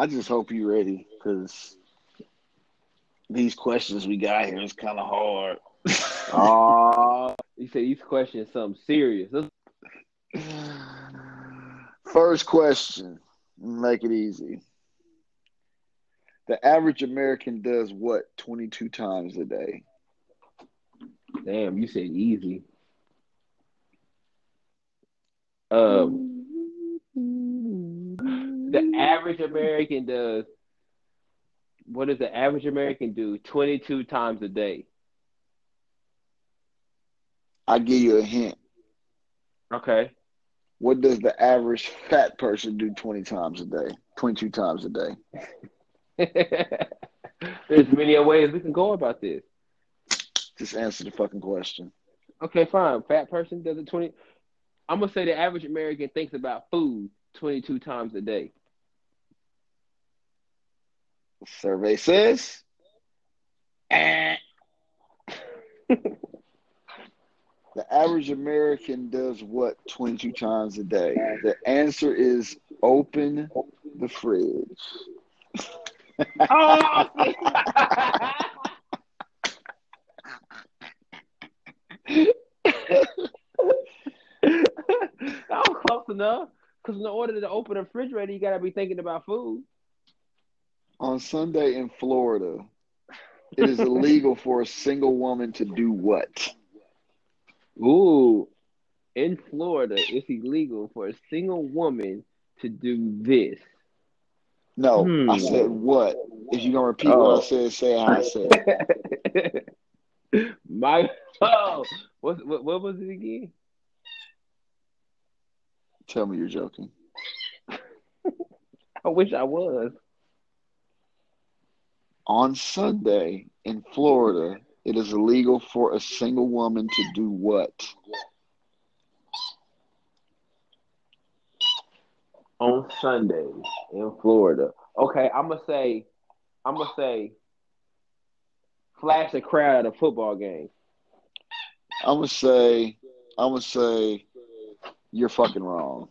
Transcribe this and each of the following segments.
I just hope you're ready because these questions we got here is kind of hard. Oh, you say these questions something serious. First question, make it easy. The average American does what 22 times a day? Damn, you said easy. Um, the mm-hmm. average American does. What does the average American do? Twenty-two times a day. I give you a hint. Okay. What does the average fat person do 20 times a day? 22 times a day. There's many ways we can go about this. Just answer the fucking question. Okay, fine. Fat person does it twenty. I'm gonna say the average American thinks about food twenty-two times a day. Survey says. eh. the average American does what 22 times a day? The answer is open the fridge. Oh. that was close enough. Because in order to open a refrigerator, you gotta be thinking about food. On Sunday in Florida, it is illegal for a single woman to do what? Ooh, in Florida, it's illegal for a single woman to do this. No, I Hmm. said what? If you're gonna repeat Oh. what I said, say how I said. it. My oh, what, what what was it again? Tell me you're joking. I wish I was. On Sunday in Florida, it is illegal for a single woman to do what? on Sunday in Florida. Okay, I'm gonna say, I'm gonna say, flash a crowd at a football game. I'm gonna say, I'm gonna say, you're fucking wrong.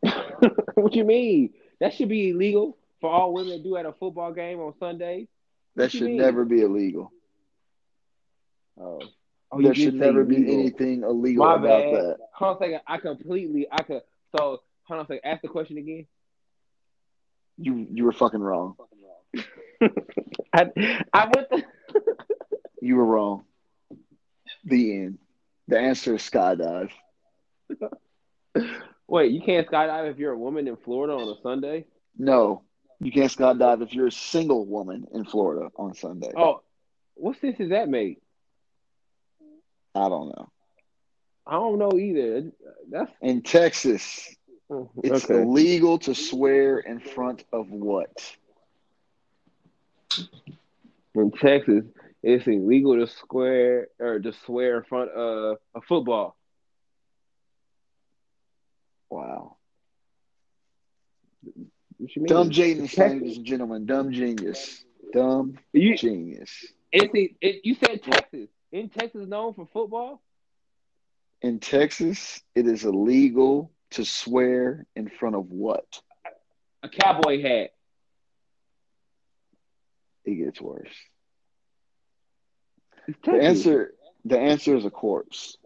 what you mean? That should be illegal for all women to do at a football game on Sunday. That What should mean? never be illegal. Oh, oh there should did say never be illegal. anything illegal My about bad. that. Hold on a second. I completely, I could. So hold on a second. Ask the question again. You you were fucking wrong. I, I went the. You were wrong. The end. The answer is skydive. Wait, you can't skydive if you're a woman in Florida on a Sunday? No, you can't skydive if you're a single woman in Florida on Sunday. Oh, what sense does that make? I don't know. I don't know either. That's In Texas, uh, it's okay. illegal to swear in front of what? In Texas, it's illegal to swear or to swear in front of a football. Wow. Dumb genius, ladies and gentlemen. Dumb genius. Dumb You, genius. it, you said Texas. In Texas, known for football. In Texas, it is illegal to swear in front of what? A cowboy hat. It gets worse. The answer the answer is a corpse.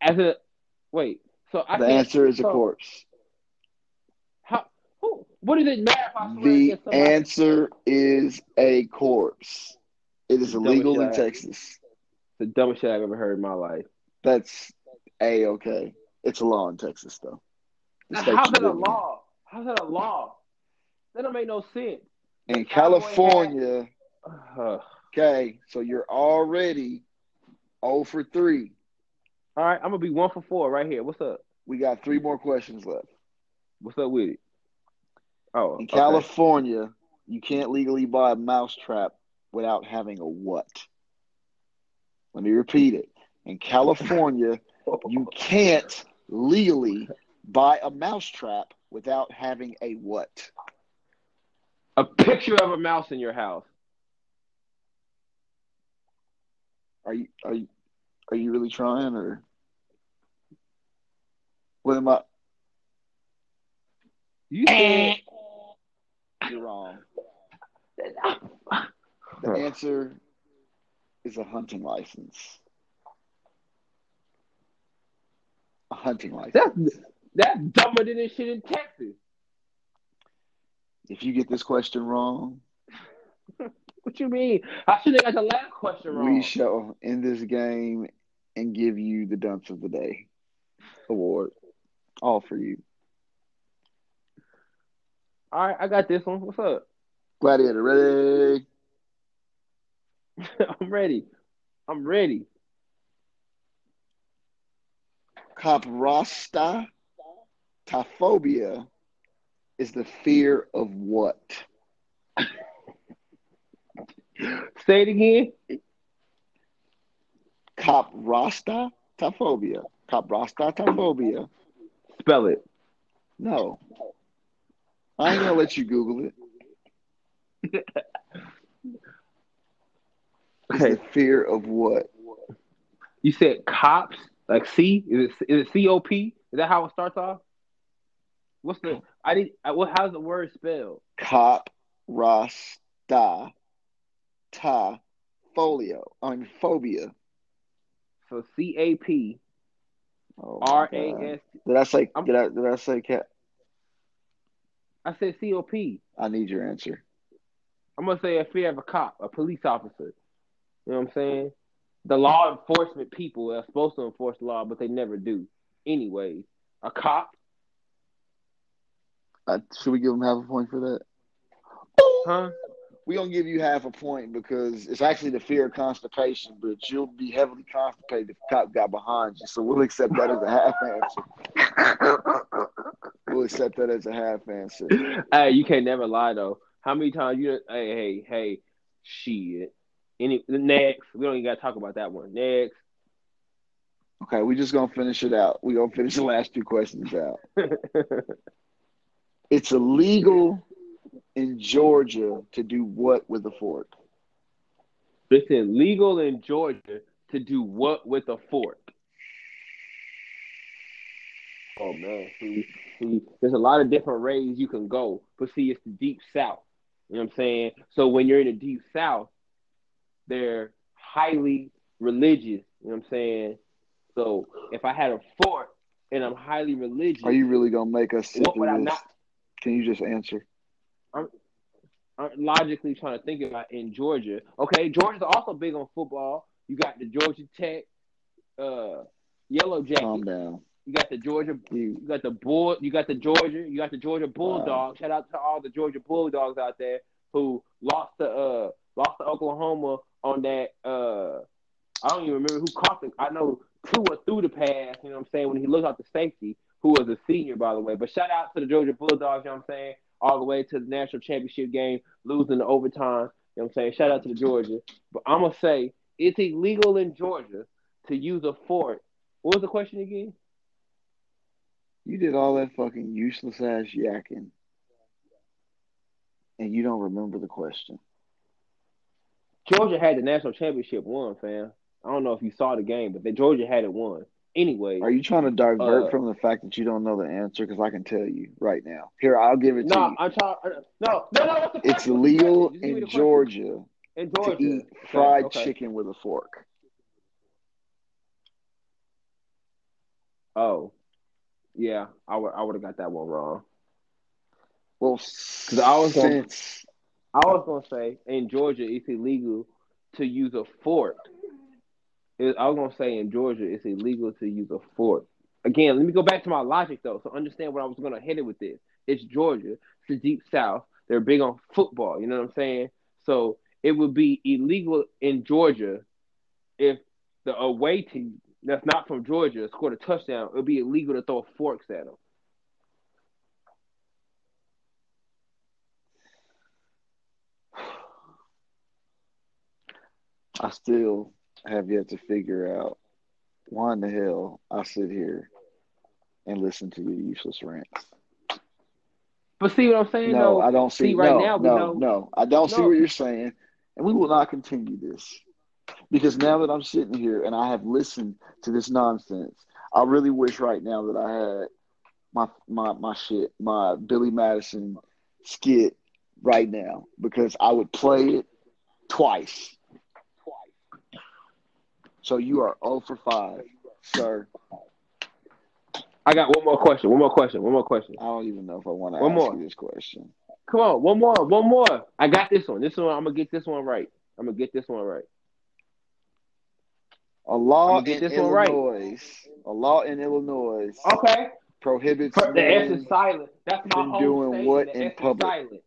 As a wait, so I The answer is a corpse. How? Who? What does it matter if I swear The answer is a corpse. It is Dumb illegal in shit. Texas. the dumbest shit I've ever heard in my life. That's a okay. It's a law in Texas though. Now, how's that a law? How's that a law? That don't make no sense. In California, Uh, okay, so you're already 0 for 3. all right, I'm gonna be one for four right here. What's up? We got three more questions left. What's up with it? Oh, In okay. California, you can't legally buy a mousetrap without having a what? Let me repeat it. In California, you can't legally buy a mousetrap without having a what? a picture of a mouse in your house. Are you are you are you really trying or what am I You said You're wrong. The answer is a hunting license. A hunting license. that's that's dumber than this shit in Texas. If you get this question wrong, What you mean? I should have got the last question wrong. we shall end this game and give you the dunce of the day award. All for you. All right, I got this one. What's up? Gladiator, ready? I'm ready. I'm ready. Coprostatophobia is the fear of what? Say it again. Coprostatophobia. Coprostatophobia. Spell it. No. I ain't gonna let you Google it. Okay. the fear of what? You said cops, like C. Is it is it C O P? Is that how it starts off? What's the? I did. I, what? How's the word spelled? Cop rasta ta folio. I mean phobia. So C A P Oh R. A S. Did I say did I did I say cat? I said COP. I need your answer. I'm gonna say a fear of a cop, a police officer. You know what I'm saying? The law enforcement people are supposed to enforce the law, but they never do. Anyways, a cop, Uh, should we give him half a point for that? huh? We gonna give you half a point because it's actually the fear of constipation, but you'll be heavily constipated if the cop got behind you. So we'll accept that as a half answer. We'll accept that as a half answer. Hey, you can't never lie though. How many times you? Hey, hey, hey, shit. Any next? We don't even gotta talk about that one. Next. Okay, we're just gonna finish it out. We gonna finish the last two questions out. It's illegal in Georgia to do what with a fork? it's illegal in Georgia to do what with a fork? Oh man, see, see, there's a lot of different ways you can go, but see, it's the deep south. You know what I'm saying? So when you're in the deep south, they're highly religious. You know what I'm saying? So if I had a fort and I'm highly religious, Are you really gonna make us what would I not? Can you just answer? I'm logically trying to think about in Georgia. Okay, Georgia's also big on football. You got the Georgia Tech uh, Yellow Calm down. You got the Georgia. You got the bull. You got the Georgia. You got the Georgia Bulldogs. Shout out to all the Georgia Bulldogs out there who lost to uh lost to Oklahoma on that. Uh, I don't even remember who caught the. I know Tua threw the pass. You know what I'm saying when he looked out the safety, who was a senior by the way. But shout out to the Georgia Bulldogs. You know what I'm saying all the way to the national championship game, losing the overtime. You know what I'm saying? Shout out to the Georgia. But I'm gonna say it's illegal in Georgia to use a fork. What was the question again? You did all that fucking useless ass yakking. And you don't remember the question. Georgia had the national championship won, fam. I don't know if you saw the game, but the Georgia had it won. Anyway, Are you trying to divert Uh, from the fact that you don't know the answer? Because I can tell you right now. Here, I'll give it to you. no, you. I'm trying. No, no, no. It's question? illegal Just give me the in. Georgia to eat fried okay. chicken with a fork. Oh, yeah. I would. I would have got that one wrong. Well, because I was gonna- since I was gonna say in Georgia it's illegal to use a fork. It- I was gonna say in Georgia it's illegal to use a fork. Again, let me go back to my logic though, so understand what I was gonna hit it with this. It's Georgia, it's the deep south. They're big on football, you know what I'm saying? So it would be illegal in Georgia if the away team that's not from Georgia scored a touchdown. It would be illegal to throw forks at them. I still have yet to figure out why in the hell I sit here and listen to your useless rants. But see what I'm saying? No, though? I don't see. see, right no, now no, no, I don't see what you're saying, and we will not continue this because now that I'm sitting here and I have listened to this nonsense, I really wish right now that I had my my my shit, my Billy Madison skit right now because I would play it twice. Twice. So you are 0 for 5, sir. I got one more question. One more question. One more question. I don't even know if I want to One ask more. you this question. Come on, one more, one more. I got this one. This one, I'm gonna get this one right. I'm gonna get this one right. A law in this one right. Illinois, a law in Illinois Okay. prohibits The S is silent. That's my Been doing state. what the in S is public? silent.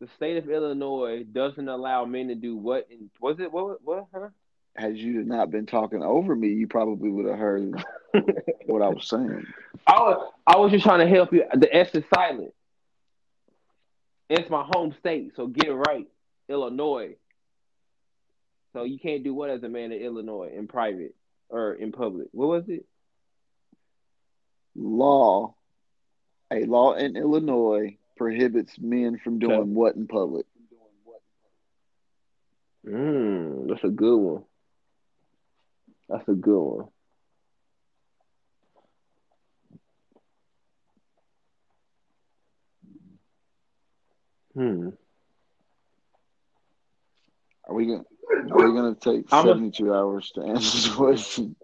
The state of Illinois doesn't allow men to do what? In, was it what? What? Huh? Had you not been talking over me, you probably would have heard what I was saying. I was, I was just trying to help you. The S is silent. It's my home state, so get it right, Illinois. So you can't do what as a man in Illinois in private or in public. What was it? Law, a law in Illinois prohibits men from doing what in public? Mm, that's a good one. That's a good one. Hmm. Are we gonna are we gonna take I'm a- seventy two hours to answer this question?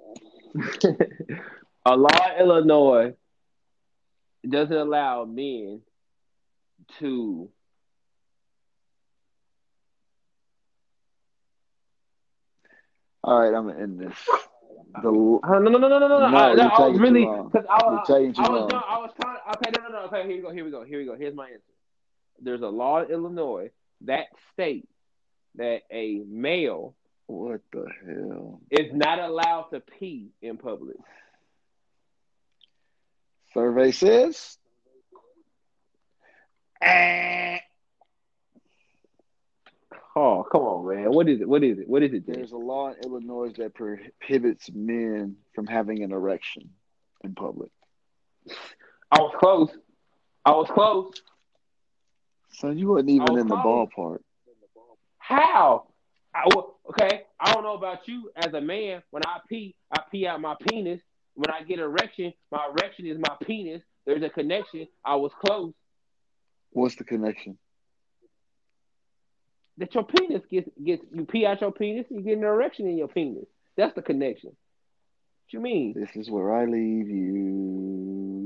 a law in Illinois doesn't allow men to All right, I'm gonna end this. The Uh, no, no, no, no, no, no. No, I, no, I was really because I, You're was- taking too I was long. done, I was trying. Okay, no, no, no. Okay, here we go. Here we go. Here we go. Here's my answer. There's a law in Illinois that states that a male what the hell? is not allowed to pee in public. Survey says ah. Oh, come on, man. What is it? What is it? What is it? Then? there's a law in Illinois that prohibits men from having an erection in public. I was close. I was close. So you wasn't even was in the ballpark. How? I, okay, I don't know about you as a man. When I pee, I pee out my penis. When I get erection, my erection is my penis. There's a connection. I was close. What's the connection? That your penis gets gets you pee out your penis, you get an erection in your penis. That's the connection. What you mean? This is where I leave you.